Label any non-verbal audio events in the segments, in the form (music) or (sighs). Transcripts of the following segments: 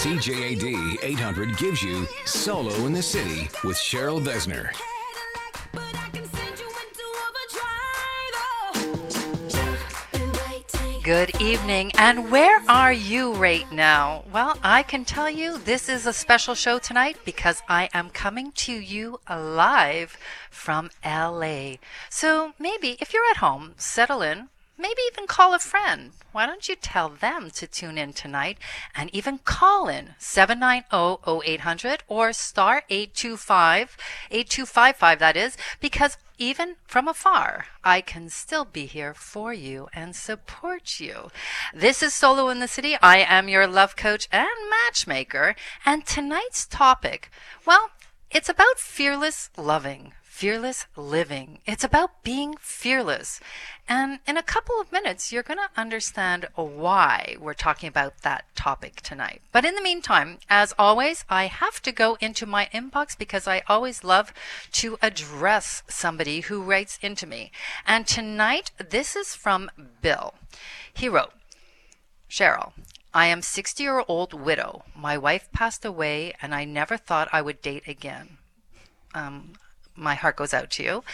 CJAD 800 gives you Solo in the City with Cheryl Besner. Good evening, and where are you right now? Well, I can tell you this is a special show tonight because I am coming to you live from LA. So maybe if you're at home, settle in, maybe even call a friend. Why don't you tell them to tune in tonight and even call in 790-0800 or star 825 8255 that is because even from afar, I can still be here for you and support you. This is Solo in the City. I am your love coach and matchmaker. And tonight's topic, well, it's about fearless loving fearless living. It's about being fearless. And in a couple of minutes, you're going to understand why we're talking about that topic tonight. But in the meantime, as always, I have to go into my inbox because I always love to address somebody who writes into me. And tonight, this is from Bill. He wrote, Cheryl, I am 60 year old widow. My wife passed away and I never thought I would date again. Um, my heart goes out to you.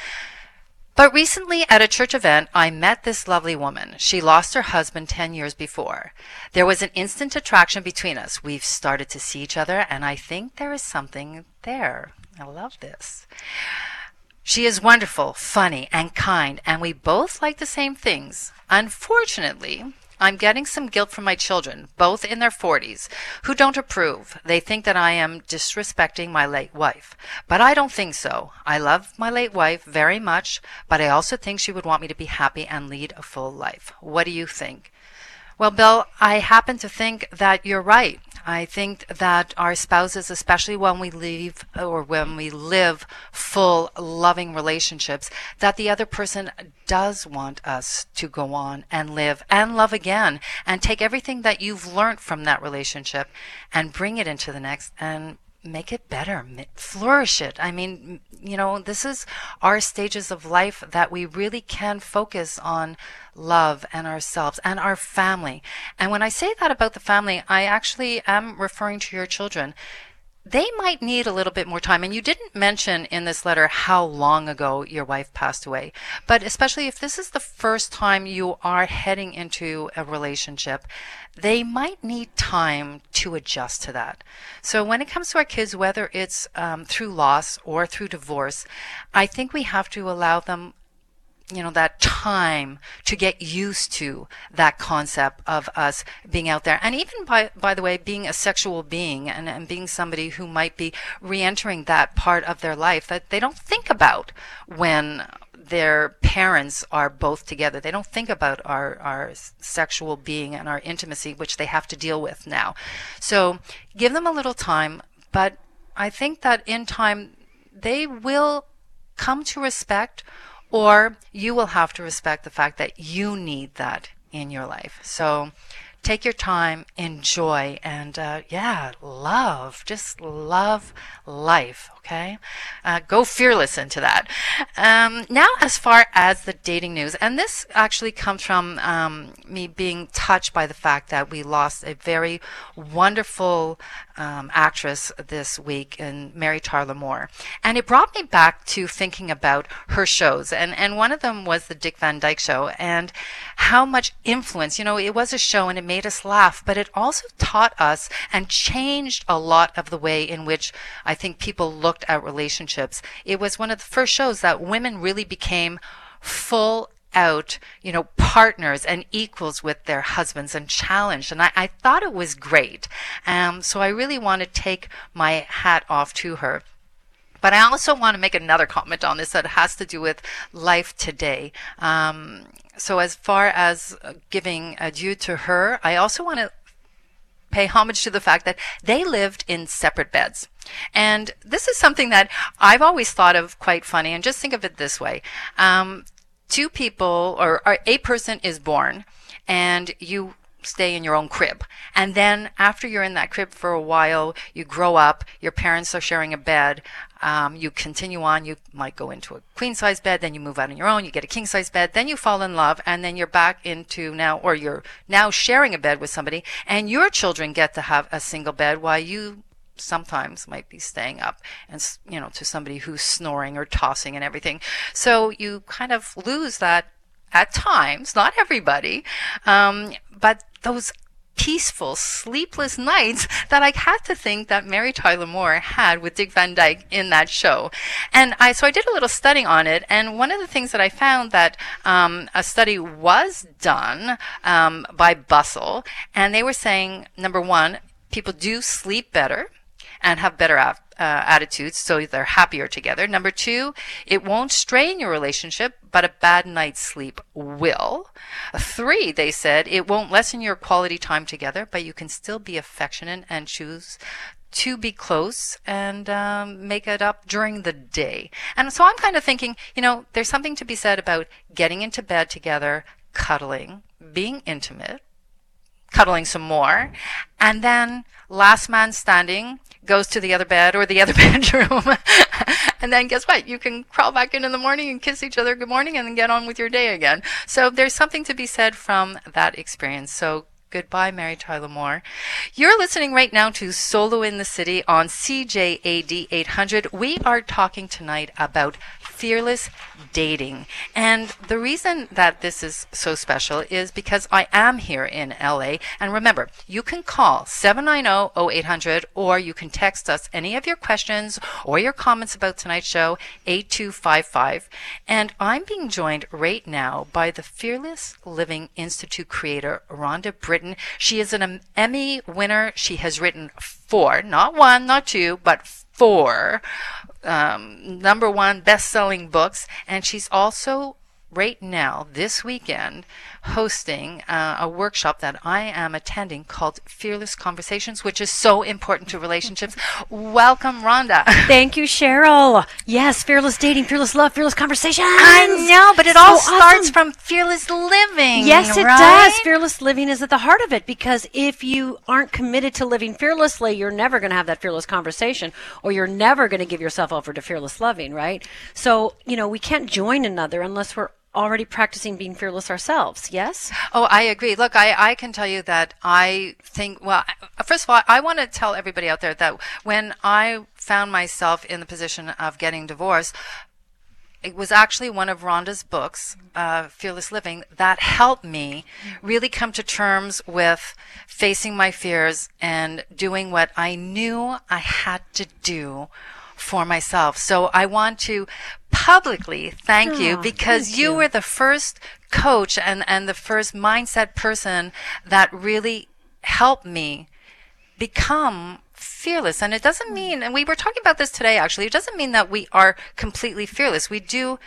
But recently at a church event, I met this lovely woman. She lost her husband 10 years before. There was an instant attraction between us. We've started to see each other, and I think there is something there. I love this. She is wonderful, funny, and kind, and we both like the same things. Unfortunately, I'm getting some guilt from my children, both in their 40s, who don't approve. They think that I am disrespecting my late wife. But I don't think so. I love my late wife very much, but I also think she would want me to be happy and lead a full life. What do you think? Well, Bill, I happen to think that you're right. I think that our spouses, especially when we leave or when we live full, loving relationships, that the other person does want us to go on and live and love again and take everything that you've learned from that relationship and bring it into the next and make it better, flourish it. I mean, you know, this is our stages of life that we really can focus on love and ourselves and our family. And when I say that about the family, I actually am referring to your children they might need a little bit more time. And you didn't mention in this letter how long ago your wife passed away. But especially if this is the first time you are heading into a relationship, they might need time to adjust to that. So when it comes to our kids, whether it's um, through loss or through divorce, I think we have to allow them you know that time to get used to that concept of us being out there and even by by the way being a sexual being and, and being somebody who might be re-entering that part of their life that they don't think about when their parents are both together. They don't think about our, our sexual being and our intimacy, which they have to deal with now. So give them a little time, but I think that in time they will come to respect or you will have to respect the fact that you need that in your life. So take your time, enjoy, and uh, yeah, love. Just love life, okay? Uh, go fearless into that. Um, now, as far as the dating news, and this actually comes from um, me being touched by the fact that we lost a very wonderful um, actress this week in Mary Tyler Moore. And it brought me back to thinking about her shows. And, and one of them was the Dick Van Dyke Show and how much influence, you know, it was a show and it made us laugh, but it also taught us and changed a lot of the way in which I think people looked at relationships. It was one of the first shows that women really became full out, you know, partners and equals with their husbands and challenged. And I, I thought it was great. Um, so I really want to take my hat off to her. But I also want to make another comment on this that has to do with life today. Um, so as far as giving adieu to her, I also want to pay homage to the fact that they lived in separate beds. And this is something that I've always thought of quite funny. And just think of it this way. Um, two people or, or a person is born and you stay in your own crib. And then after you're in that crib for a while, you grow up, your parents are sharing a bed, um, you continue on, you might go into a queen size bed, then you move out on your own, you get a king size bed, then you fall in love, and then you're back into now, or you're now sharing a bed with somebody, and your children get to have a single bed while you sometimes might be staying up and you know to somebody who's snoring or tossing and everything so you kind of lose that at times not everybody um, but those peaceful, sleepless nights that I had to think that Mary Tyler Moore had with Dick Van Dyke in that show. And I, so I did a little study on it. And one of the things that I found that um, a study was done um, by Bustle, and they were saying, number one, people do sleep better and have better uh, attitudes, so they're happier together. Number two, it won't strain your relationship, but a bad night's sleep will. Three, they said, it won't lessen your quality time together, but you can still be affectionate and choose to be close and um, make it up during the day. And so I'm kind of thinking, you know, there's something to be said about getting into bed together, cuddling, being intimate, cuddling some more, and then last man standing goes to the other bed or the (laughs) other bedroom. (laughs) and then guess what? You can crawl back in in the morning and kiss each other good morning and then get on with your day again. So there's something to be said from that experience. So Goodbye, Mary Tyler Moore. You're listening right now to Solo in the City on CJAD 800. We are talking tonight about fearless dating. And the reason that this is so special is because I am here in LA. And remember, you can call 790 0800 or you can text us any of your questions or your comments about tonight's show, 8255. And I'm being joined right now by the Fearless Living Institute creator, Rhonda Britten. She is an Emmy winner. She has written four, not one, not two, but four um, number one best selling books. And she's also right now, this weekend, hosting uh, a workshop that I am attending called Fearless Conversations, which is so important to relationships. (laughs) Welcome, Rhonda. Thank you, Cheryl. Yes, fearless dating, fearless love, fearless conversations. I know, but it so all starts awesome. from fearless living. Yes, it right? does. Fearless living is at the heart of it because if you aren't committed to living fearlessly, you're never going to have that fearless conversation or you're never going to give yourself over to fearless loving, right? So, you know, we can't join another unless we're already practicing being fearless ourselves. Yes? Oh, I agree. Look, I, I can tell you that I think, well, first of all, I want to tell everybody out there that when I found myself in the position of getting divorced, it was actually one of Rhonda's books, uh, Fearless Living, that helped me really come to terms with facing my fears and doing what I knew I had to do for myself. So I want to publicly thank oh, you ah, because thank you. you were the first coach and, and the first mindset person that really helped me become fearless. And it doesn't hmm. mean, and we were talking about this today actually, it doesn't mean that we are completely fearless. We do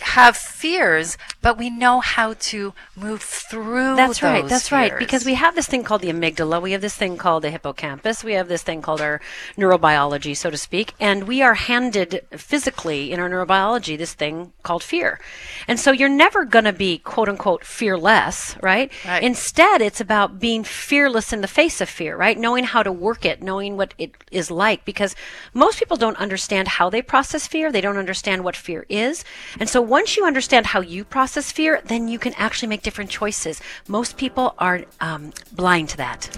have fears, but we know how to move through That's right. That's fears. right. Because we have this thing called the amygdala. We have this thing called the hippocampus. We have this thing called our neurobiology, so to speak. And we are handed physically in our neurobiology this thing called fear. And so you're never going to be quote unquote fearless, right? right? Instead, it's about being fearless in the face of fear, right? Knowing how to work it, knowing what it is like. Because most people don't understand how they process fear. They don't understand what fear is. And so once you understand how you process fear, then you can actually make different choices. Most people are um, blind to that.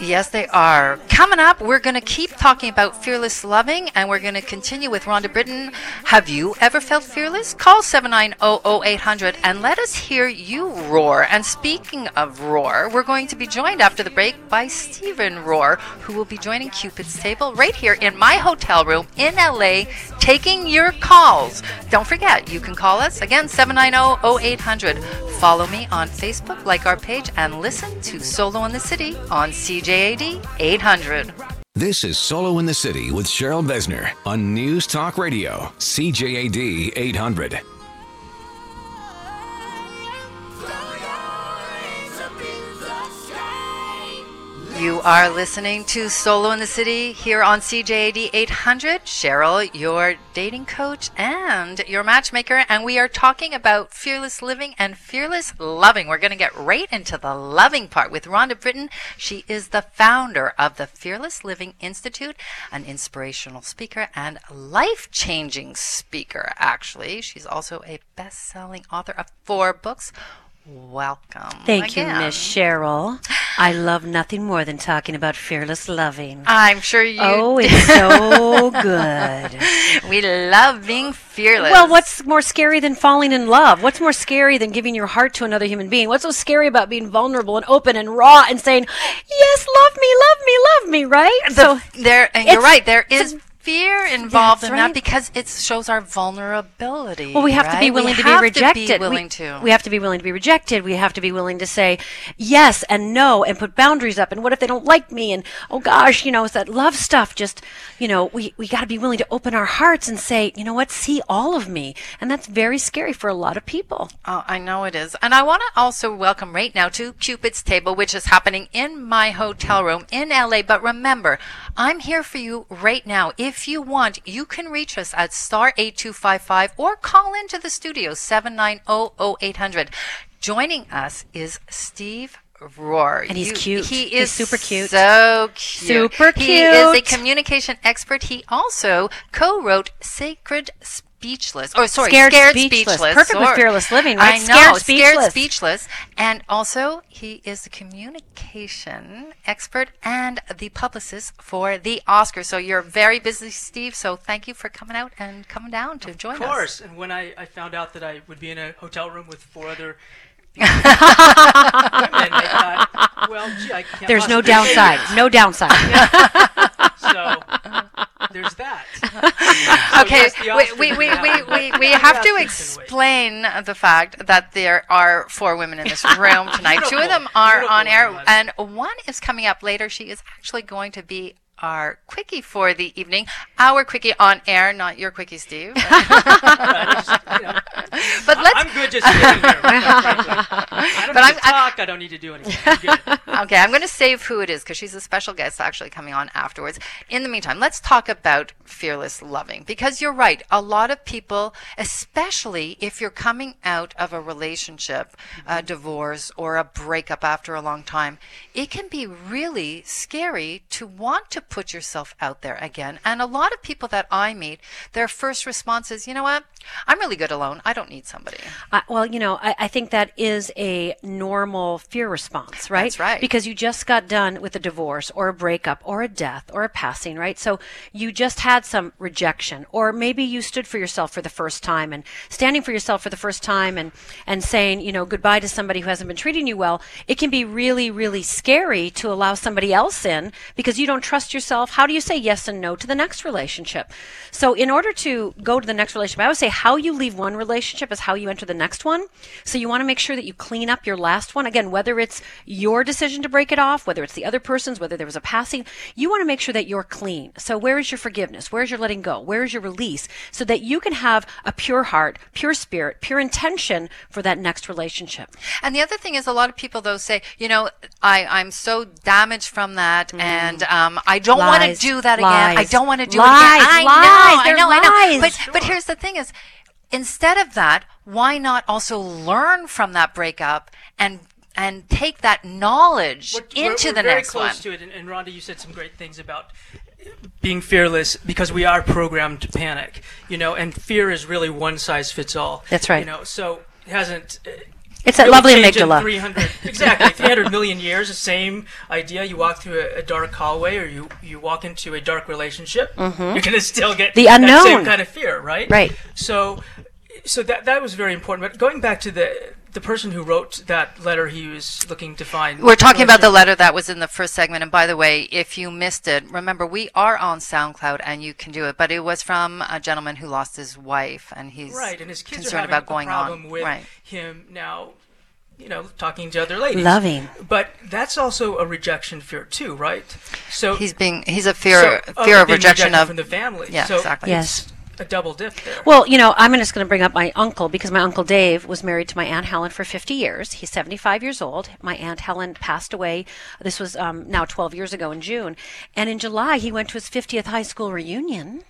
Yes, they are. Coming up, we're going to keep talking about fearless loving and we're going to continue with Rhonda Britten. Have you ever felt fearless? Call 7900800 and let us hear you roar. And speaking of roar, we're going to be joined after the break by Stephen Rohr, who will be joining Cupid's Table right here in my hotel room in LA, taking your calls. Don't forget, you can call us again 7900800. Follow me on Facebook, like our page, and listen to Solo in the City on CJAD 800. This is Solo in the City with Cheryl Besner on News Talk Radio, CJAD 800. You are listening to Solo in the City here on CJAD 800. Cheryl, your dating coach and your matchmaker, and we are talking about fearless living and fearless loving. We're going to get right into the loving part with Rhonda Britten. She is the founder of the Fearless Living Institute, an inspirational speaker and life changing speaker, actually. She's also a best selling author of four books. Welcome. Thank again. you, Miss Cheryl. I love nothing more than talking about fearless loving. I'm sure you. Oh, it's so (laughs) good. we love being fearless. Well, what's more scary than falling in love? What's more scary than giving your heart to another human being? What's so scary about being vulnerable and open and raw and saying, "Yes, love me, love me, love me," right? The, so there, and you're right. There is fear involved That's in right. that because it shows our vulnerability. Well, we have to be willing We to be rejected. To be willing we, to. we have to be willing to be rejected. We have to be willing to say yes and no and put boundaries up. And what if they don't like me? And oh gosh, you know, it's that love stuff. Just, you know, we, we got to be willing to open our hearts and say, you know what, see all of me. And that's very scary for a lot of people. Oh, I know it is. And I want to also welcome right now to Cupid's Table, which is happening in my hotel room in LA. But remember, I'm here for you right now. If you want, you can reach us at star 8255 or call into the studio 790-0800. Joining us is Steve Rohr. And he's You- cute. He He's is super cute. So cute. Super cute. He is a communication expert. He also co-wrote Sacred Speechless. Or sorry, Scared Scared, Speechless. Speechless. Perfect with Fearless Living, right? I know, Scared Scared Speechless. Speechless. And also, he is the communication expert and the publicist for the Oscars. So you're very busy, Steve. So thank you for coming out and coming down to join us. Of course. And when I, I found out that I would be in a hotel room with four other (laughs) women, I thought, well, gee, I can't There's no possibly say downside. No downside. (laughs) So there's that. (laughs) Okay, yes, we, we, we, we, (laughs) we, have to Oscars can wait. explain the fact that there are four women in this room (laughs) tonight. Two of them are on air, women. and one is coming up later. She is actually going to be our quickie for the evening. Our quickie on air, not your quickie, Steve. Just, you know, (laughs) But let's I'm good just sitting here. (laughs) I don't But need I'm- to talk. I don't need to do anything. I'm good. (laughs) Okay, I'm going to save who it is because she's a special guest actually coming on afterwards. In the meantime, let's talk about fearless loving because you're right. A lot of people, especially if you're coming out of a relationship, a mm-hmm. divorce, or a breakup after a long time, it can be really scary to want to put yourself out there again. And a lot of people that I meet, their first response is, you know what? I'm really good alone. I don't need somebody. Uh, well, you know, I, I think that is a normal fear response, right? That's right. Because you just got done with a divorce or a breakup or a death or a passing, right? So you just had some rejection, or maybe you stood for yourself for the first time and standing for yourself for the first time and, and saying, you know, goodbye to somebody who hasn't been treating you well. It can be really, really scary to allow somebody else in because you don't trust yourself. How do you say yes and no to the next relationship? So in order to go to the next relationship, I would say how you leave one relationship is how you enter the next one. So you want to make sure that you clean up your last one. Again, whether it's your decision to break it off, whether it's the other person's, whether there was a passing, you want to make sure that you're clean. So where is your forgiveness? Where is your letting go? Where is your release? So that you can have a pure heart, pure spirit, pure intention for that next relationship. And the other thing is, a lot of people though say, you know, I I'm so damaged from that, and um, I don't want to do that again. I don't want to do Lies. it again. I Lies. know, I They're know, I know. lies. But but here's the thing: is instead of that, why not also learn from that breakup and and take that knowledge We're- into we're the very next close one? to it, and, and Rhonda, you said some great things about being fearless because we are programmed to panic, you know, and fear is really one size fits all. That's right. You know, so it hasn't. It's that really lovely changed in amygdala. 300 exactly 300 million years the same idea you walk through a, a dark hallway or you you walk into a dark relationship you're going to still get Mm-hmm. The that unknown. same kind of fear right Right. so so that that was very important but going back to the the person who wrote that letter he was looking to find We're talking about the letter that was in the first segment. And by the way, if you missed it, remember we are on SoundCloud and you can do it. But it was from a gentleman who lost his wife, and he's right and his kids are concerned having about a going problem on. with right. him now you know talking to other ladies Loving. but that's also a rejection fear too right so He's being he's a fear So, fear oh, of being rejection of from the family. Yeah, so exactly. Yes. A double dip there. Well, you know, I'm just going to bring up my uncle because my uncle Dave was married to my aunt Helen for 50 years. He's 75 years old. My aunt Helen passed away. This was um, now 12 years ago in June, and in July he went to his 50th high school reunion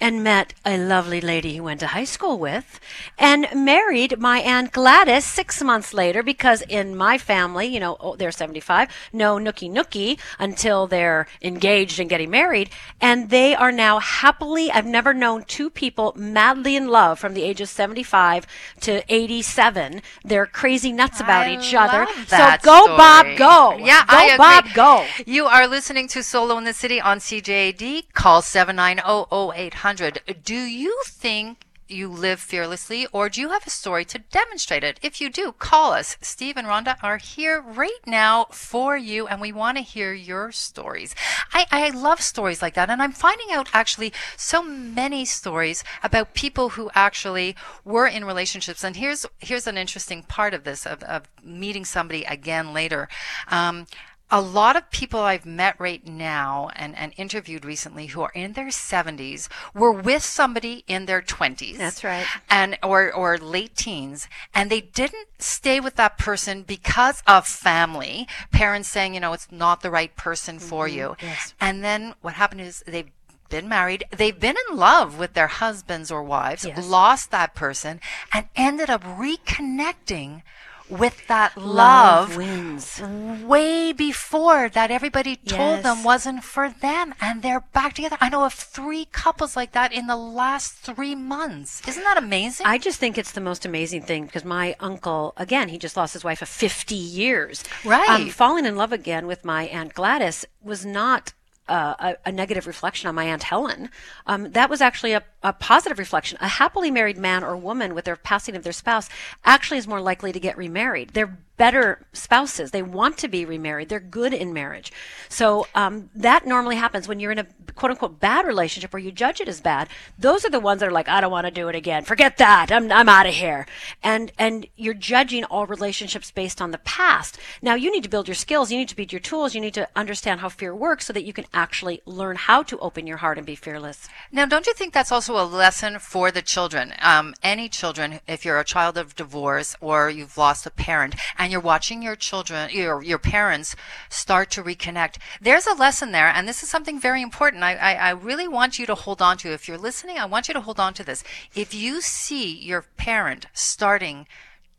and met a lovely lady he went to high school with and married my aunt Gladys six months later because in my family, you know, oh, they're 75, no nookie nookie until they're engaged and getting married. And they are now happily, I've never known two people madly in love from the age of 75 to 87. They're crazy nuts about I each other. so go, story. Bob, go. Yeah, go, I agree. Bob, go. You are listening to Solo in the City on CJAD. Call oh oh 790-0800. Do you think you live fearlessly or do you have a story to demonstrate it? If you do, call us. Steve and Rhonda are here right now for you and we want to hear your stories. I, I love stories like that and I'm finding out actually so many stories about people who actually were in relationships and here's here's an interesting part of this of, of meeting somebody again later. Um, a lot of people I've met right now and, and interviewed recently who are in their 70s were with somebody in their 20s. That's right. And or or late teens and they didn't stay with that person because of family, parents saying, you know, it's not the right person for mm-hmm. you. yes. And then what happened is they've been married, they've been in love with their husbands or wives, Yes. lost that person and ended up reconnecting with that love wins. way before that everybody told Yes. them wasn't for them and they're back together. I know of three couples like that in the last three months. Isn't that amazing? I just think it's the most amazing thing because my uncle, again, he just lost his wife of 50 years. Right. Um, falling in love again with my Aunt Gladys was not uh, a, a negative reflection on my Aunt Helen. Um, that was actually a, a positive reflection. A happily married man or woman with their passing of their spouse actually is more likely to get remarried. They're better spouses. They want to be remarried. They're good in marriage. So um, that normally happens when you're in a quote unquote bad relationship where you judge it as bad. Those are the ones that are like, I don't want to do it again. Forget that. I'm, I'm out of here. And, and you're judging all relationships based on the past. Now you need to build your skills. You need to build your tools. You need to understand how fear works so that you can actually learn how to open your heart and be fearless. Now, don't you think that's also a lesson for the children? Um, any children, if you're a child of divorce or you've lost a parent and you're watching your children, your, your parents start to reconnect, there's a lesson there. And this is something very important. I, I, I really want you to hold on to. If you're listening, I want you to hold on to this. If you see your parent starting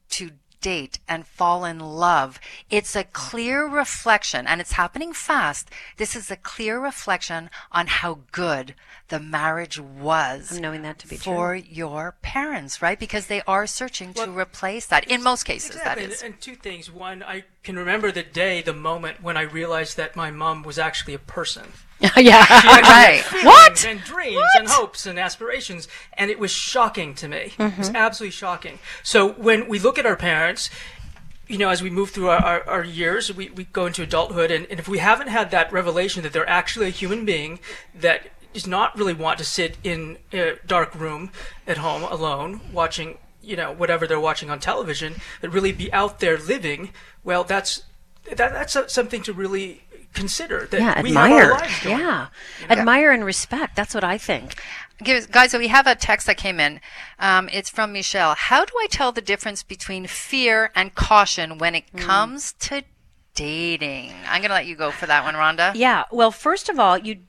to date and fall in love. It's a clear reflection, and it's happening fast. This is a clear reflection on how good the marriage was. I'm knowing that to be true. for your parents, right? Because they are searching to replace that. In most cases, Exactly. that is. And, and two things. One, I can remember the day, the moment when I realized that my mom was actually a person. (laughs) yeah. right. What? And dreams and hopes and aspirations. And it was shocking to me. It Mm-hmm. was absolutely shocking. So when we look at our parents, you know, as we move through our, our, our years, we, we go into adulthood, and, and if we haven't had that revelation that they're actually a human being that does not really want to sit in a dark room at home alone watching, you know, whatever they're watching on television, but really be out there living, well, that's that, that's a, something to really consider. That Yeah, we have our admire. lives going. Yeah. Admire and respect. That's what I think. Give- Guys, so we have a text that came in. Um, it's from Michelle. How do I tell the difference between fear and caution when it comes to dating? I'm going to let you go for that one, Rhonda. Yeah. Well, first of all, you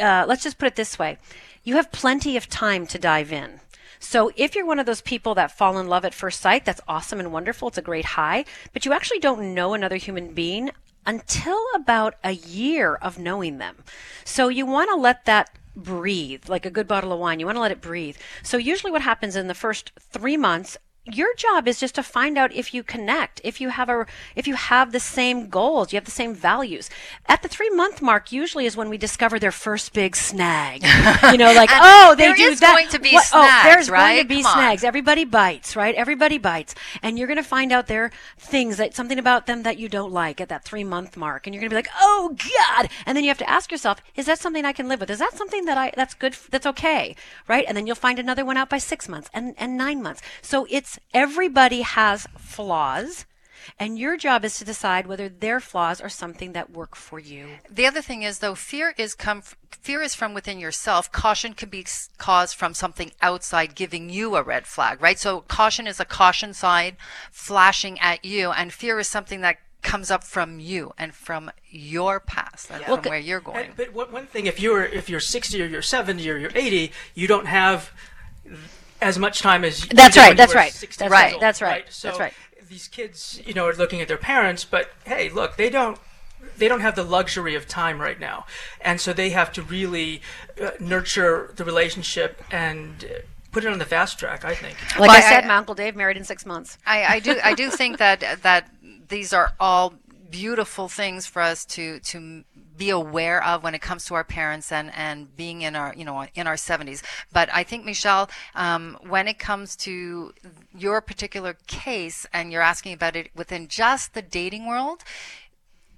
uh, let's just put it this way: you have plenty of time to dive in. So if you're one of those people that fall in love at first sight, that's awesome and wonderful. It's a great high, but you actually don't know another human being until about a year of knowing them. So you want to let that breathe like a good bottle of wine. You want to let it breathe. So usually what happens in the first 3 months your job is just to find out if you connect if you have a if you have the same goals you have the same values. At the three month mark usually is when we discover their first big snag. You know (laughs) like oh they do that. going to be What- oh snags, there's going to be Come on. everybody bites right? Everybody bites. And you're going to find out there things that something about them that you don't like at that three month mark. And you're going to be like oh god. And then you have to ask yourself is that something i can live with? Is that something that i that's good that's okay right? And then you'll find another one out by six months and and nine months. So it's everybody has flaws And your job is to decide whether their flaws are something that work for you. The other thing is though, fear is come fear is from within yourself. Caution can be caused from something outside giving you a red flag, right? So caution is a caution sign flashing at you, and fear is something that comes up from you and from your past and from where you're going. And- but one, one thing, if you're if you're 60 or you're 70 or you're 80, you don't have as much time as you That's did right, when you that's were right, 60 that's years right, old, that's right, So that's right. These kids, you know, are looking at their parents, but hey, look, they don't. They don't have the luxury of time right now, and so they have to really uh, nurture the relationship and uh, put it on the fast track. I think. Like Well, I I- said, I- my uncle Dave married in six months. I, I do I do think that that these are all beautiful things for us to to be aware of when it comes to our parents and and being in our you know in our 70s but i think michelle um, when it comes to your particular case and you're asking about it within just the dating world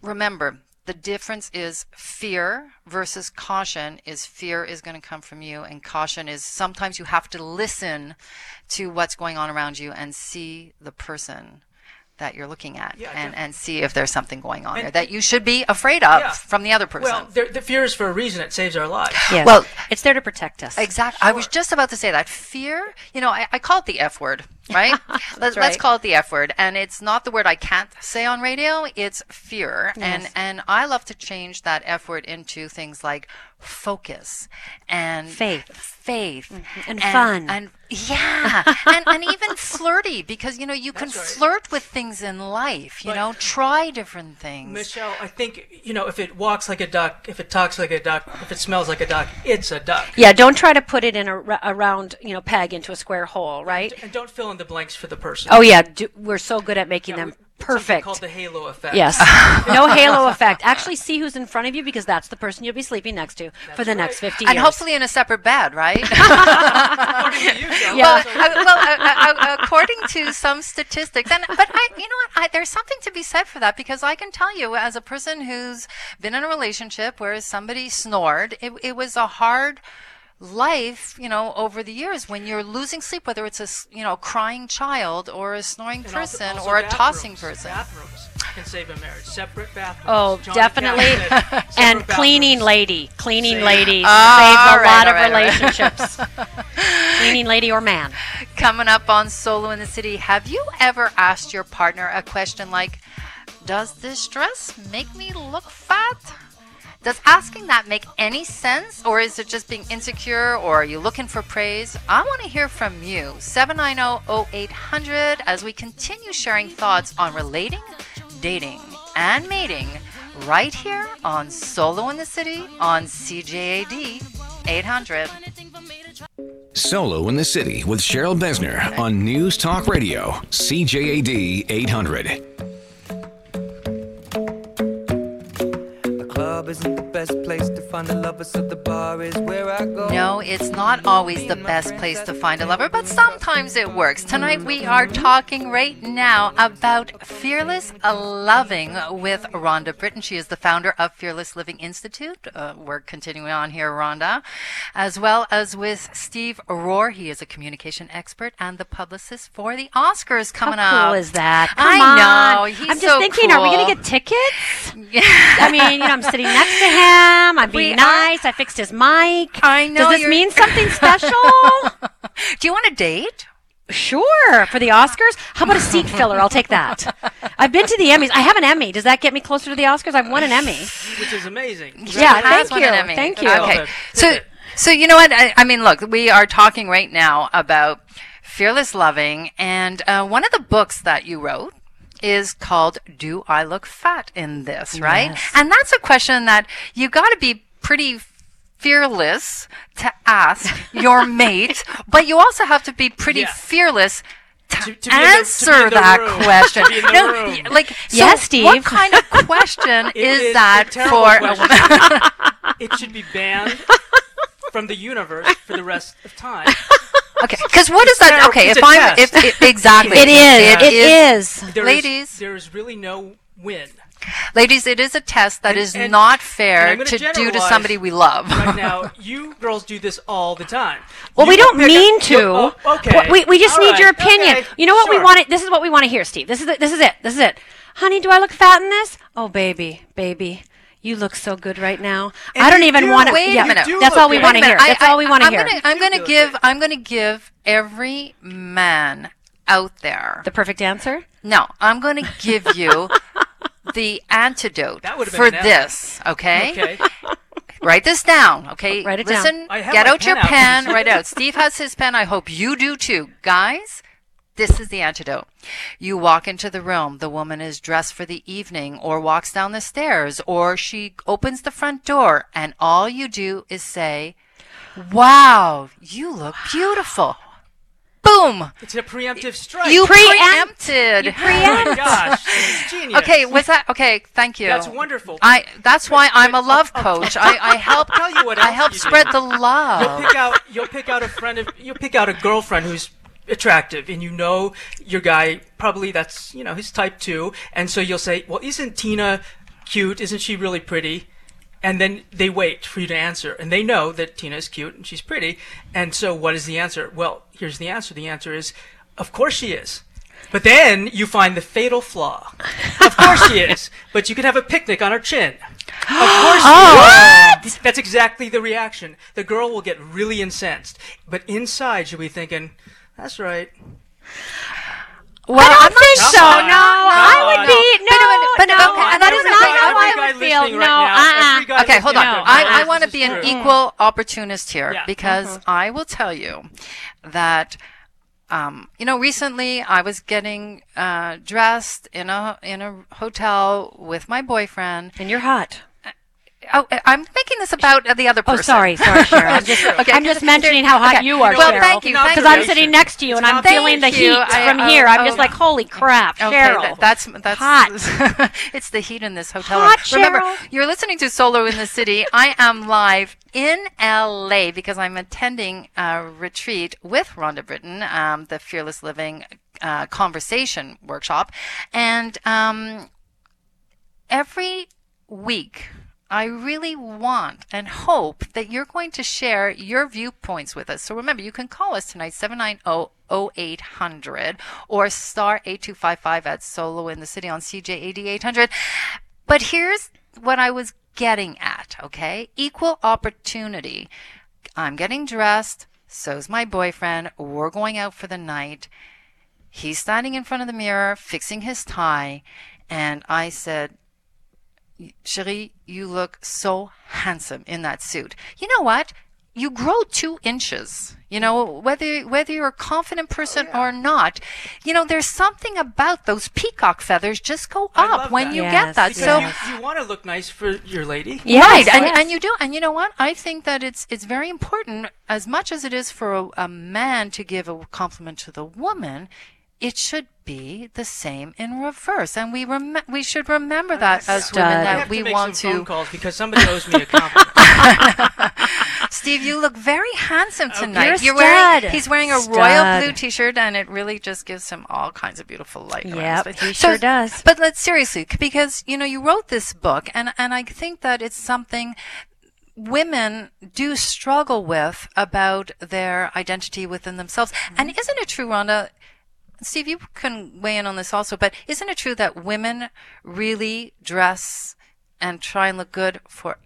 remember the difference is fear versus caution is fear is going to come from you and caution is sometimes you have to listen to what's going on around you and see the person that you're looking at Yeah, and, and see if there's something going on And- there that you should be afraid of Yeah. from the other person. Well, the fear is for a reason. It saves our lives. (sighs) Yes. Well- it's there to protect us. Exactly. I was just about to say that. Fear, you know, I, I call it the F word, right? (laughs) let's, let's right. call it the F word. And it's not the word I can't say on radio, it's fear. And, Yes. and I love to change that F word into things like focus and Faith. faith mm-hmm. And fun. And yeah. (laughs) and, and even flirty because, you know, you can right. flirt with things in life, you But- know, try different things. Michelle, I think you know if it walks like a duck, if it talks like a duck, if it smells like a duck, it's a duck. yeah, don't try to put it in a, a round, you know, peg into a square hole, right? And don't fill in the blanks for the person. Oh yeah, do, we're so good at making Yeah, them we- it's something perfect. Called the halo effect. Yes. (laughs) no halo effect. Actually, see who's in front of you because that's the person you'll be sleeping next to for the next right. 50 and hopefully in a separate bed, right? (laughs) According to you, Yeah. Well, uh, well, uh, uh, according to some statistics, and but I, you know what, I, there's something to be said for that because I can tell you, as a person who's been in a relationship where somebody snored, it, it was a hard life, you know, over the years when you're losing sleep, whether it's a you know crying child or a snoring And person also or a bathrooms. tossing person. Bathrooms can save a marriage. Separate bathrooms. Oh, Johnny definitely. Said separate (laughs) and cleaning lady, cleaning Same. lady (laughs) Ah, saves a all right, lot all of right, all right. relationships. (laughs) cleaning lady or man. Coming up on Solo in the City, have you ever asked your partner a question like, Does this dress make me look fat? Does asking that make any sense, or is it just being insecure, or are you looking for praise? I want to hear from you. 790 0800 as we continue sharing thoughts on relating, dating, and mating right here on Solo in the City on CJAD 800. Solo in the City with Cheryl Besner on News Talk Radio, CJAD 800. Club isn't the best place to find a lover, so the bar is where I go. No, it's not always the best place to find a lover, but sometimes it works. Tonight we are talking right now about Fearless Loving with Rhonda Britten. She is the founder of Fearless Living Institute. Uh, we're continuing on here, Rhonda, as well as with Steve Rohr. He is a communication expert and the publicist for the Oscars coming How up. cool is that? Come I on. know. He's I'm just so thinking, are we going to get tickets? Yeah. (laughs) I mean, you know, I'm sitting next to him. I'm being We are- nice. I fixed his mic. I know Does this you're- mean something (laughs) special? (laughs) Do you want a date? Sure, for the Oscars. How about a seat filler? I'll take that. I've been to the Emmys. I have an Emmy. Does that get me closer to the Oscars? I've won an Emmy. which is amazing. Yeah, has thank won you. an Emmy. Thank you. Okay, Okay. so so you know what? I, I mean, look, we are talking right now about fearless loving, and uh, one of the books that you wrote is called "Do I Look Fat in This?" Right, Yes. and that's a question that you got to be pretty fearless to ask your (laughs) mate, but you also have to be pretty Yeah. fearless. To, To- to be the- to answer that room. question. (laughs) To be in the no, room. like so Yes, Steve. What kind of question (laughs) It is, is that a terrible for? question. it should be banned from the universe for the rest of time. Okay, because what is that? Okay, if I'm if, if exactly It is. It It is. There Ladies. there's really no win. Ladies, it is a test that And- is and- not and fair I'm gonna do to generalize somebody we love. Right (laughs) now, you girls do this all the time. Well, You we don't pick mean up- to. oh, okay. We, we just All need right, your opinion. okay, You know what we want? it- This is what we want to hear, Steve. This is the, this is it. This is it. Honey, do I look fat in this? Oh, baby, baby. You look so good right now. And I don't you even do. want to. Wait a minute. You do That's look all we good. want to Wait a hear. minute. That's all we want to I'm hear. Gonna, I'm going to give. look I'm going to give every man out there. The perfect answer. No, I'm going to give you (laughs) the antidote That would've been for an this. Okay? Okay. (laughs) Write this down. Okay. Write it down. Listen. I Get my out your pen out. pen. write out. Steve has his pen. I hope you do too, guys. This is the antidote. You walk into the room, the woman is dressed for the evening or walks down the stairs or she opens the front door and all you do is say, Wow, you look beautiful. Boom! It's a preemptive strike. You Preempt. preempted. You Oh my gosh, genius. Okay, was that okay? Thank you. That's wonderful. I. That's why I'm a love oh, oh, coach. Oh, I, I help. I'll tell you what I help you spread do. the love. You'll pick out. You'll pick out a friend of. You'll pick out a girlfriend who's attractive, and you know your guy probably that's you know his type too, and so you'll say, "Well, isn't Tina cute? Isn't she really pretty?" And then they wait for you to answer, and they know that Tina is cute and she's pretty. And so, what is the answer? Well, here's the answer. The answer is, of course she is. But then you find the fatal flaw. Of course she is. (laughs) But you can have a picnic on her chin. (gasps) Of course she oh. is. That's exactly the reaction. The girl will get really incensed. But inside she'll be thinking, that's right. Well, I don't think Come so. on. No, I would on. be no, But- but- no. okay, and that Every is guy- not how I would feel. No, right now, uh-uh. every guy Okay, hold on. right I, I want to is be an true. equal opportunist here Yeah. because I will tell you that. Um, you know, recently I was getting uh, dressed in a in a hotel with my boyfriend. And you're hot. Oh, I'm thinking this about the other person. Oh, person. sorry, sorry, Cheryl. (laughs) I'm just, Okay. I'm just mentioning how hot Okay. you are, Well, Cheryl. thank you, Because. I'm sitting next to you and I'm feeling the heat. I- from oh, here. I'm just oh. like, holy crap, Okay, Cheryl. that- that's that's Hot. (laughs) it's the heat in this hotel Hot, room. Remember, Cheryl. you're listening to Solo in the City. I am live in LA because I'm attending a retreat with Rhonda Britten, um, the Fearless Living uh, Conversation workshop, and um, every week. I really want and hope that you're going to share your viewpoints with us. So remember, you can call us tonight, oh, 790-0800 or star 8255 at Solo in the City on CJAD 800. But here's what I was getting at, okay? Equal opportunity. I'm getting dressed. So's my boyfriend. We're going out for the night. He's standing in front of the mirror, fixing his tie. And I said, Cherie, you look so handsome in that suit. You know what? You grow two inches. You know, whether whether you're a confident oh, person or not, you know, there's something about those peacock feathers just go up when that. you Yes, get that. Because So you, you want to look nice for your lady. Yes, right, and, and you do, and you know what? I think that it's it's very important as much as it is for a, a man to give a compliment to the woman. It should be the same in reverse, and we rem- we should remember that as Stud. women that we to make want some to. phone calls because somebody owes me a compliment. (laughs) (laughs) Steve, you look very handsome tonight. You're You're wearing he's wearing a Stud. royal blue t-shirt and it really just gives him all kinds of beautiful light. Yeah, Yep, his face. he sure does. But let's seriously because you know you wrote this book and and I think that it's something women do struggle with about their identity within themselves. Mm-hmm. And isn't it true, Rhonda? Steve, you can weigh in on this also, but isn't it true that women really dress and try and look good for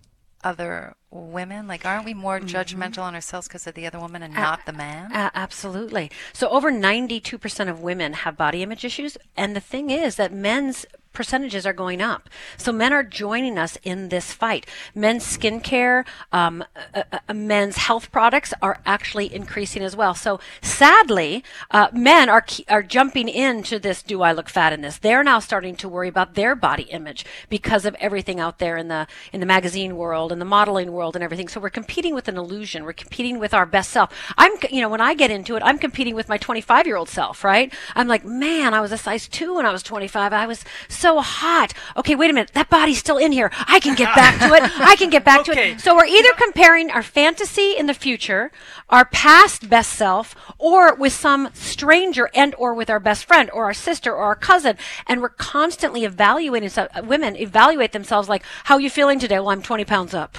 other women? Like, aren't we more Mm-hmm. judgmental on ourselves because of the other woman and not the man? Uh, absolutely. So over 92% of women have body image issues. And the thing is that men's percentages are going up. So men are joining us in this fight. Men's skincare, um, uh, uh, men's health products are actually increasing as well. So sadly, uh, men are are jumping into this. Do I look fat in this? They're now starting to worry about their body image because of everything out there in the in the magazine world and the modeling world and everything. So we're competing with an illusion. We're competing with our best self. I'm, you know, when I get into it, I'm competing with my 25 year old self, right? I'm like, man, I was a size two when I was 25. I was so hot. Okay, wait a minute. That body's still in here. I can get back to it. I can get back to it. (laughs) So we're either comparing our fantasy in the future, our past best self, or with some stranger and or with our best friend or our sister or our cousin. And we're constantly evaluating, so, women evaluate themselves like, how are you feeling today? Well, I'm 20 pounds up.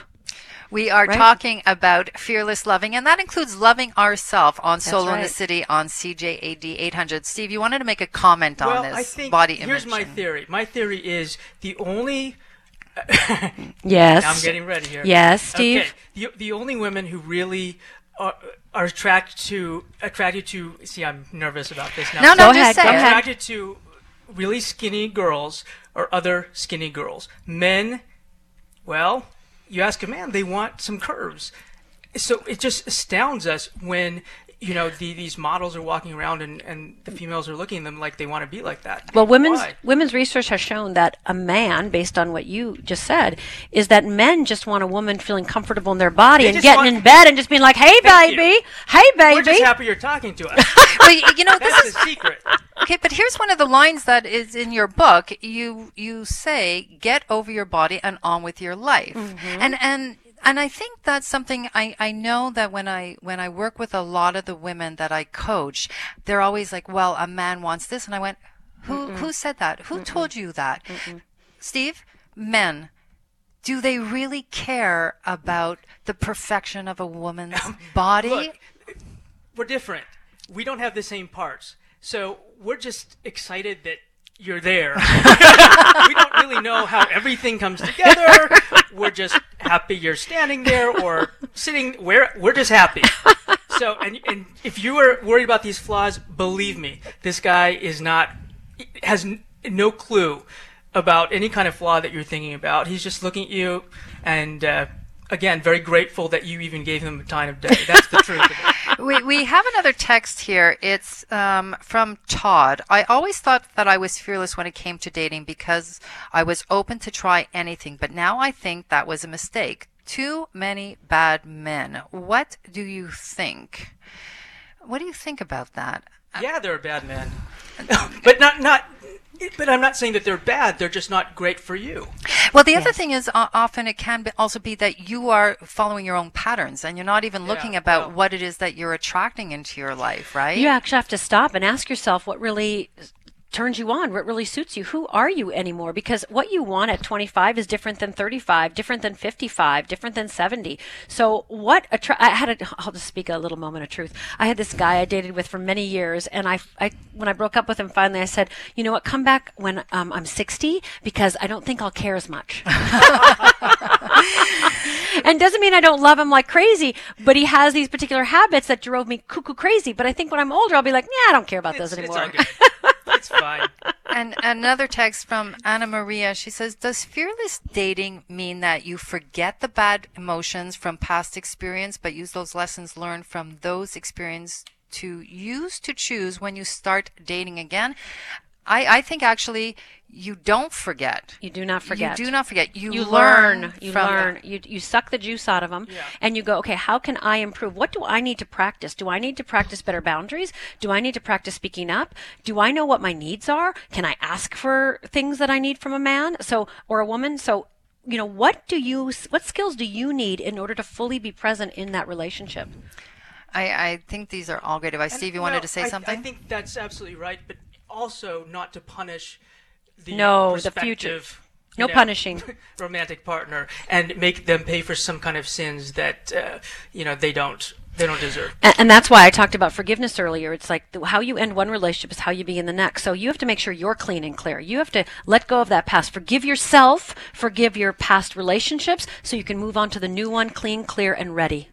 We are Right? talking about fearless loving, and that includes loving ourselves on Solo in the. City on CJAD 800. Steve, you wanted to make a comment on well, this I think body image. here's my theory. My theory is the only. (laughs) Yes. I'm getting ready here. Yes, Steve? Okay. The, the only women who really are, are attracted to attracted to. See, I'm nervous about this now. No, no, Go just ahead, say go it. ahead. attracted to really skinny girls or other skinny girls. Men, well, you ask a man, they want some curves. So it just astounds us when you know the, these models are walking around and, and the females are looking at them like they want to be like that. Well, women's Why? women's research has shown that a man, based on what you just said, is that men just want a woman feeling comfortable in their body They and getting want- in bed and just being like, "Hey, Thank you. baby, hey, We're just happy you're talking to us. (laughs) Well, you you know, this That's is the secret. Okay, but here's one of the lines that is in your book. You you say, "Get over your body and on with your life," mm-hmm. and and and I think that's something I I know that when I when I work with a lot of the women that I coach, they're always like, "Well, a man wants this," and I went, "Who who said that? Who told you that?" Steve, men. Do they really care about the perfection of a woman's (laughs) body? Look, we're different. We don't have the same parts. So we're just excited that you're there. (laughs) we don't really know how everything comes together. We're just happy you're standing there or sitting where we're just happy. So and and if you are worried about these flaws, believe me, this guy is not has n- no clue about any kind of flaw that you're thinking about. He's just looking at you and uh, again, very grateful that you even gave him the time of day. That's the truth of (laughs) it. we, we have another text here. It's um, from Todd. I always thought that I was fearless when it came to dating because I was open to try anything, but now I think that was a mistake. Too many bad men. What do you think? What do you think about that? Yeah, they're bad men, (laughs) but not not. But I'm not saying that they're bad. They're just not great for you. Well, the other thing is uh, often it can be also be that you are following your own patterns and you're not even looking about well- what it is that you're attracting into your life, right? You actually have to stop and ask yourself what really turns you on, what really suits you. Who are you anymore? Because what you want at 25 is different than 35, different than 55, different than 70. So what attra- I had a, (laughs) I'll just speak a little moment of truth. I had this guy I dated with for many years and I, I when I broke up with him finally I said, "You know what? Come back when um, I'm 60 because I don't think I'll care as much." (laughs) and doesn't mean I don't love him like crazy, but he has these particular habits that drove me cuckoo crazy. But I think when I'm older, I'll be like, yeah, I don't care about those It's, it's anymore. (laughs) It's fine. And another text from Anna Maria. She says, Does fearless dating mean that you forget the bad emotions from past experience, but use those lessons learned from those experiences to use to choose when you start dating again? I, I think actually you don't forget. You do not forget. You do not forget. You, You learn. learn. You from learn. You you suck the juice out of them, and you go, okay, how can I improve? What do I need to practice? Do I need to practice better boundaries? Do I need to practice speaking up? Do I know what my needs are? Can I ask for things that I need from a man? So or a woman? So you know, what do you? What skills do you need in order to fully be present in that relationship? I, I think these are all great advice. Steve, you wanted to say I, something? I think that's absolutely right, but also not to punish the No, the future. No you know, punishing. (laughs) romantic partner and make them pay for some kind of sins that uh, you know they don't they don't deserve. And, and that's why I talked about forgiveness earlier. It's like the, how you end one relationship is how you begin the next. So you have to make sure you're clean and clear. You have to let go of that past. Forgive yourself. Forgive your past relationships so you can move on to the new one clean, clear, and ready.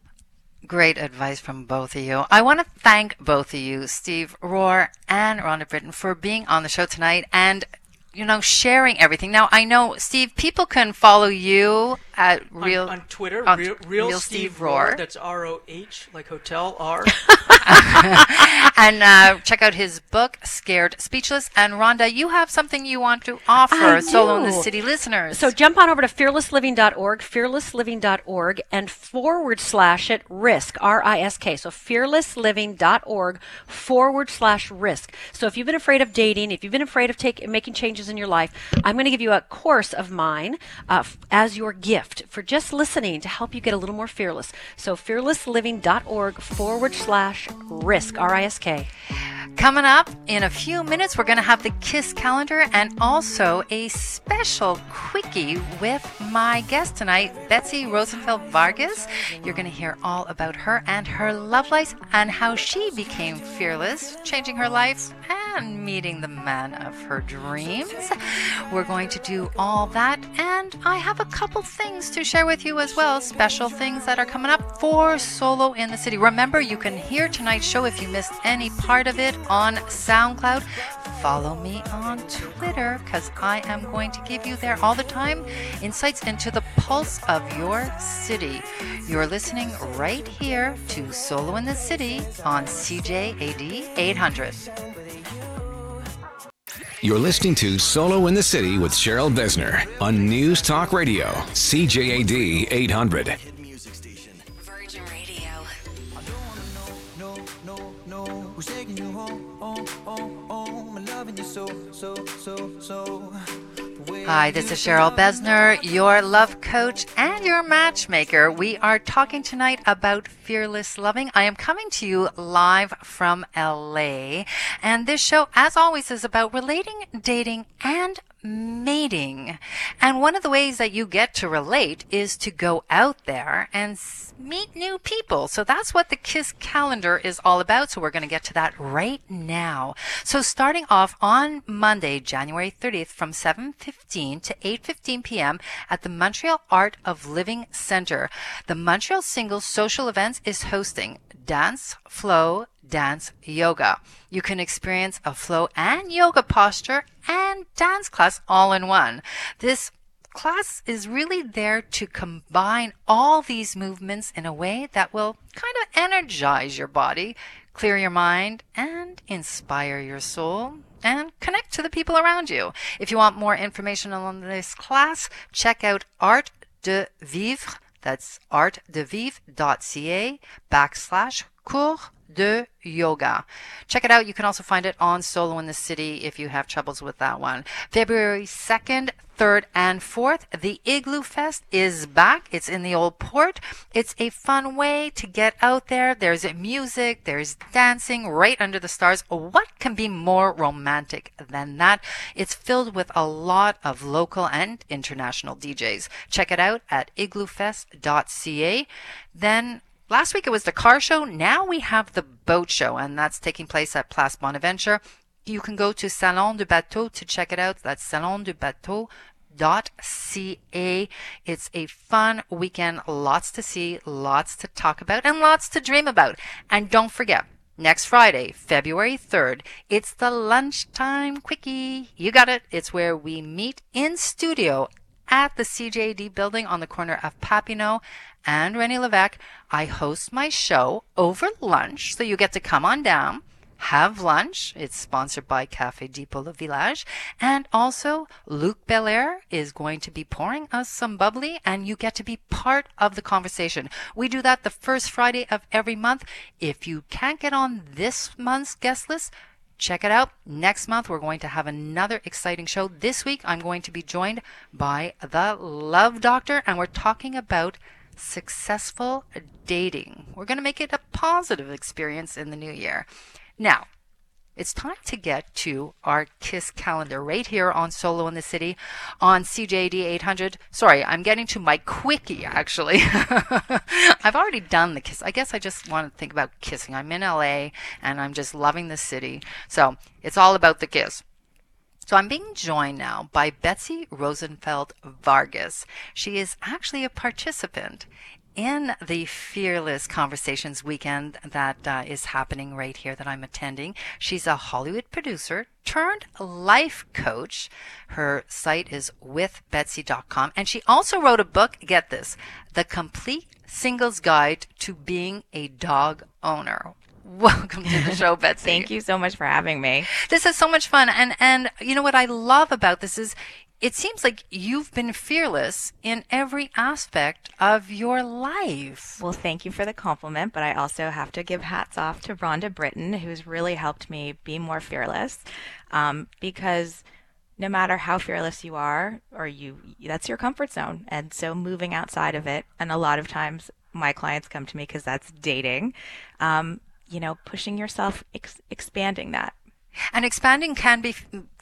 Great advice from both of you. I want to thank both of you, Steve Rohr and Rhonda Britten, for being on the show tonight and, you know, sharing everything. Now, I know, Steve, people can follow you at On, real on Twitter, on real, real, Real Steve, Steve Rohr. Rohr. That's R O H, like hotel R. (laughs) (laughs) and uh, check out his book, Scared Speechless. And Rhonda, you have something you want to offer Solo in the. City listeners. So jump on over to fearlessliving.org, fearlessliving.org, and forward slash it risk, R I S K. So fearlessliving.org forward slash risk. So if you've been afraid of dating, if you've been afraid of take, making changes in your life, I'm going to give you a course of mine uh, f- as your gift for just listening to help you get a little more fearless. So fearlessliving.org forward slash risk, R I S K. Coming up in a few minutes, we're going to have the KISS calendar and also a special quickie with my guest tonight, Betsy Rosenfeld Vargas. You're going to hear all about her and her love life and how she became fearless, changing her life and meeting the man of her dreams. We're going to do all that, and I have a couple things to share with you as well. Special things that are coming up for Solo in the City. Remember, you can hear tonight's show if you missed any part of it on SoundCloud. Follow me on Twitter because I am going to give you there all the time insights into the pulse of your city. You're listening right here to Solo in the City on CJAD 800. You're listening to Solo in the City with Cheryl Besner on News Talk Radio, CJAD 800. Hi, this is Cheryl Besner, your love coach and your matchmaker. We are talking tonight about fearless loving. I am coming to you live from LA. And this show, as always, is about relating, dating, and mating. And one of the ways that you get to relate is to go out there and meet new people. So that's what the KISS calendar is all about. So we're going to get to that right now. So starting off on Monday, January 30th from 7:15 to 8:15 p.m. at the Montreal Art of Living Center. The Montreal Singles Social Events is hosting Dance Flow Dance Yoga. You can experience a flow and yoga posture and dance class all in one. This class is really there to combine all these movements in a way that will kind of energize your body, clear your mind, and inspire your soul. And connect to the people around you. If you want more information on this class, check out Art de Vivre. That's artdevivre.ca backslash cours de yoga. Check it out. You can also find it on Solo in the City if you have troubles with that one. February 2nd, 3rd, and 4th, the Igloo Fest is back. It's in the old port. It's a fun way to get out there. There's music, there's dancing right under the stars. What can be more romantic than that? It's filled with a lot of local and international DJs. Check it out at igloofest.ca. Then Last week it was the car show. Now we have the boat show, and that's taking place at Place Bonaventure. You can go to Salon du Bateau to check it out. That's Salon du Bateau ca it's a fun weekend lots to see lots to talk about and lots to dream about and don't forget next friday february 3rd it's the lunchtime quickie you got it it's where we meet in studio at the CJAD building on the corner of Papineau and René Levesque. I host my show over lunch, so you get to come on down, have lunch. It's sponsored by Café Depot Le Village. And also, Luc Belaire is going to be pouring us some bubbly, and you get to be part of the conversation. We do that the first Friday of every month. If you can't get on this month's guest list, Check it out. Next month, we're going to have another exciting show. This week, I'm going to be joined by the Love Doctor, and we're talking about successful dating. We're going to make it a positive experience in the new year. Now, it's time to get to our KISS calendar right here on Solo in the City on CJAD 800. Sorry, I'm getting to my quickie actually. (laughs) I've already done the kiss. I guess I just want to think about kissing. I'm in LA and I'm just loving the city. So it's all about the kiss. So I'm being joined now by Betsy Rosenfeld Vargas. She is actually a participant in the Fearless Conversations weekend that uh, is happening right here that I'm attending. She's a Hollywood producer turned life coach. Her site is withbetsy.com. And she also wrote a book, get this, The Complete Singles Guide to Being a Dog Owner. (laughs) Welcome to the show, (laughs) Betsy. Thank you so much for having me. This is so much fun. And, and you know what I love about this is it seems like you've been fearless in every aspect of your life. Well, thank you for the compliment, but I also have to give hats off to Rhonda Britten, who's really helped me be more fearless. Um, because no matter how fearless you are, or you, that's your comfort zone. And so moving outside of it, and a lot of times my clients come to me because that's dating, um, you know, pushing yourself, ex- expanding that. And expanding can be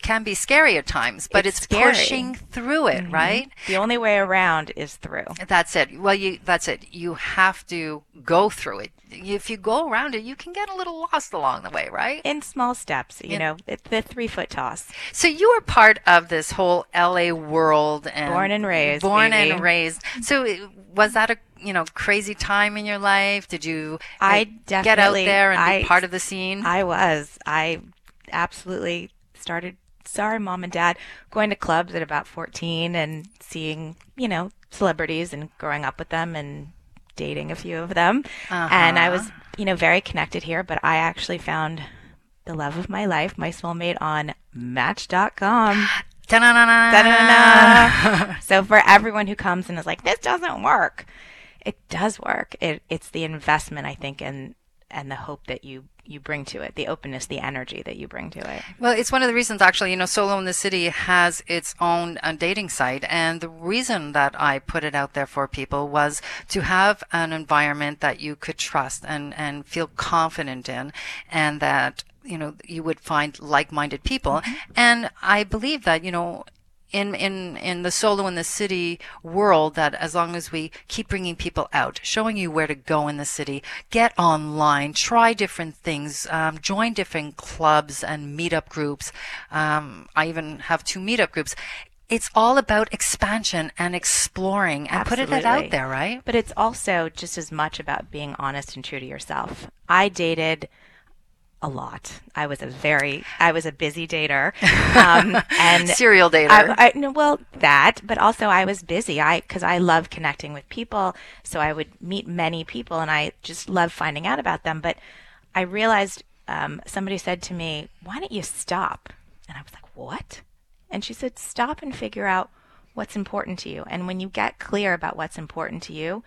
can be scary at times, but it's, It's pushing through it, mm-hmm. right? The only way around is through. That's it. Well, you that's it. You have to go through it. If you go around it, you can get a little lost along the way, right? In small steps, you In- know, the three foot toss. So you were part of this whole LA world and Born and raised, Born baby. and raised. So uh, was that a you know crazy time in your life? Did you I like, get out there and I- be part of the scene? I was. I absolutely started, sorry, mom and dad, going to clubs at about 14 and seeing, you know, celebrities and growing up with them and dating a few of them. And I uh-huh. was, you know, very connected here, but I actually found the love of my life, my soulmate on Match.com. Da-na-na-na. (gasps) Da-da-da-da. (laughs) so for everyone who comes and is like, this doesn't work, it does work. It, it's the investment, I think, and and the hope that you you bring to it, the openness, the energy that you bring to it. Well, it's one of the reasons actually, you know, Solo in the City has its own uh, dating site. And the reason that I put it out there for people was to have an environment that you could trust and, and feel confident in and that, you know, you would find like-minded people. And I believe that, you know, in, in, in the solo in the city world that as long as we keep bringing people out, showing you where to go in the city, get online, try different things, um, join different clubs and meetup groups. Um, I even have two meetup groups. It's all about expansion and exploring and putting it out there, right? But it's also just as much about being honest and true to yourself. I dated a lot. I was a very, I was a busy dater, (laughs) um, and Serial dater. I, I, no, well, that, but also I was busy. I because I love connecting with people, so I would meet many people, and I just love finding out about them. But I realized um, somebody said to me, "Why don't you stop?" And I was like, "What?" And she said, "Stop and figure out what's important to you. And when you get clear about what's important to you."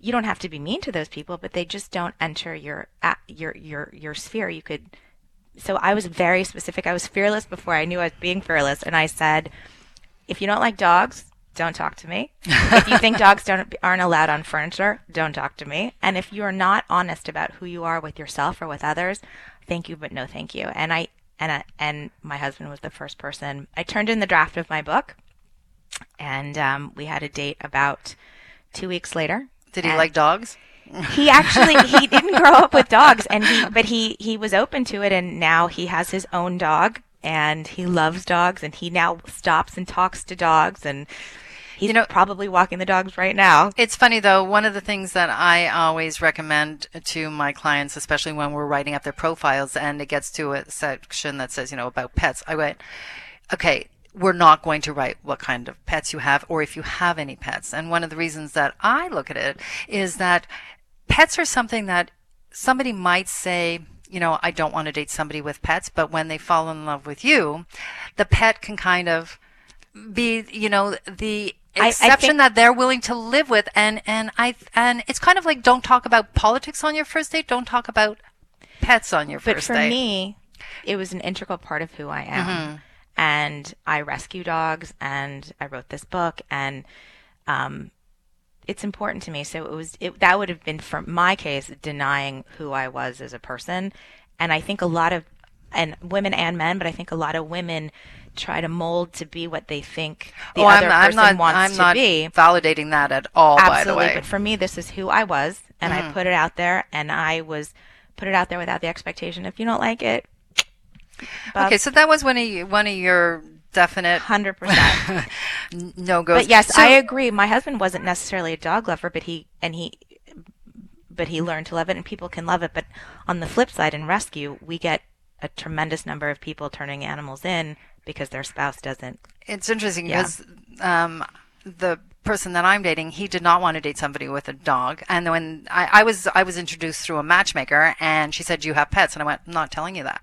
You don't have to be mean to those people, but they just don't enter your your your your sphere. You could so I was very specific. I was fearless before I knew I was being fearless, and I said, if you don't like dogs, don't talk to me. if you think (laughs) dogs don't aren't allowed on furniture, don't talk to me. And if you are not honest about who you are with yourself or with others, thank you but no thank you. And I and I, and my husband was the first person. I turned in the draft of my book, and um, we had a date about two weeks later. Did he And- like dogs? he actually he (laughs) didn't grow up with dogs and he but he he was open to it and now he has his own dog and he loves dogs and he now stops and talks to dogs and he's You know- probably walking the dogs right now It's funny though, one of the things that I always recommend to my clients, especially when we're writing up their profiles and it gets to a section that says, you know, about pets, I went, okay, we're not going to write what kind of pets you have or if you have any pets. And one of the reasons that I look at it is that pets are something that somebody might say, you know, I don't want to date somebody with pets, but when they fall in love with you, the pet can kind of be, you know, the I- I exception think- that they're willing to live with and and I and it's kind of like don't talk about politics on your first date, don't talk about pets on your first date. but for date. me it was an integral part of who i am mm-hmm. And i rescue dogs and i wrote this book and um it's important to me so it was it, that would have been for my case denying who i was as a person and i think a lot of and women and men but i think a lot of women try to mold to be what they think the oh, other I'm, I'm person not wants I'm to not be validating that at all, by the Absolutely. way. Mm-hmm. But for me, this is who I was, and I put it out there, and I was put it out there without the expectation. If you don't like it, okay, so that was one of you, one of your definite hundred (laughs) percent. no goes. But yes, So- I agree. My husband wasn't necessarily a dog lover, but he and he but he learned to love it, and people can love it. But on the flip side, in rescue, we get a tremendous number of people turning animals in because their spouse doesn't. It's interesting Yeah. because um, the person that I'm dating, he did not want to date somebody with a dog. And when I, I was I was introduced through a matchmaker, and she said, "You have pets," and I went, "I'm not telling you that."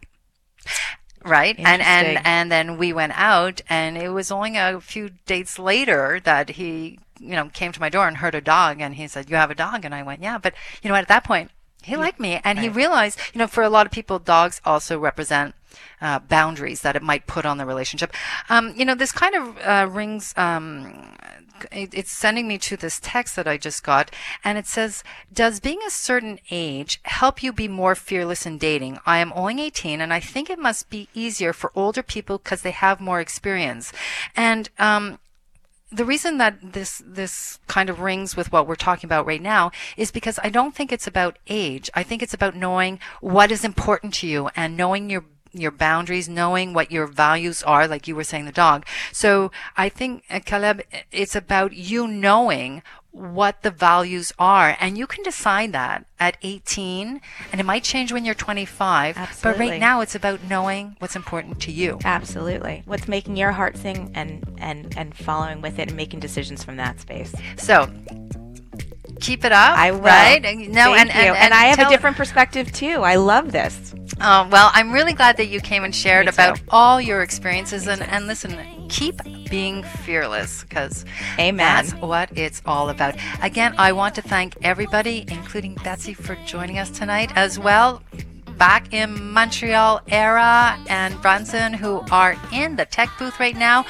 Right, and and and then we went out, and it was only a few dates later that he, you know, came to my door and heard a dog, and he said, "You have a dog," and I went, "Yeah," but you know what? At that point, he liked me, and he realized, you know, for a lot of people, dogs also represent uh, boundaries that it might put on the relationship. Um, you know, this kind of uh, rings. Um, it's sending me to this text that I just got, and it says, "Does being a certain age help you be more fearless in dating? I am only 18, and I think it must be easier for older people because they have more experience." And um, the reason that this this kind of rings with what we're talking about right now is because I don't think it's about age. I think it's about knowing what is important to you and knowing your your boundaries, knowing what your values are, like you were saying, the dog. So I think, uh, Caleb, it's about you knowing what the values are, and you can decide that at 18, and it might change when you're 25. Absolutely. But right now, it's about knowing what's important to you. Absolutely. What's making your heart sing and and and following with it and making decisions from that space. So keep it up. I will. Right? No, Thank and, you. and, I have a different perspective too. I love this. Uh, well, I'm really glad that you came and shared about all your experiences. And, and listen, keep being fearless because Amen. that's what it's all about. Again, I want to thank everybody, including Betsy, for joining us tonight as well. Back in Montreal, Era and Brunson, who are in the tech booth right now,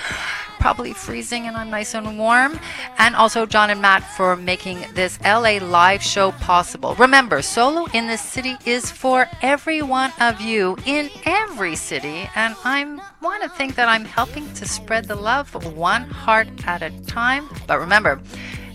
probably freezing and I'm nice and warm. And also John and Matt for making this LA live show possible. Remember, Solo in this city is for every one of you in every city. And I want to think that I'm helping to spread the love one heart at a time. But remember,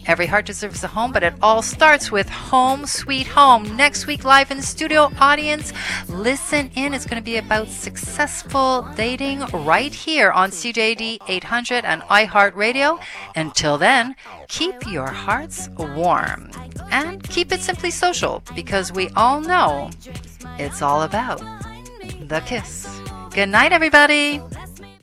Every heart deserves a home, but it all starts with Home Sweet Home. Next week, live in the studio audience, listen in. It's going to be about successful dating right here on CJAD 800 and iHeartRadio. Until then, keep your hearts warm and keep it simply social because we all know it's all about the kiss. Good night, everybody.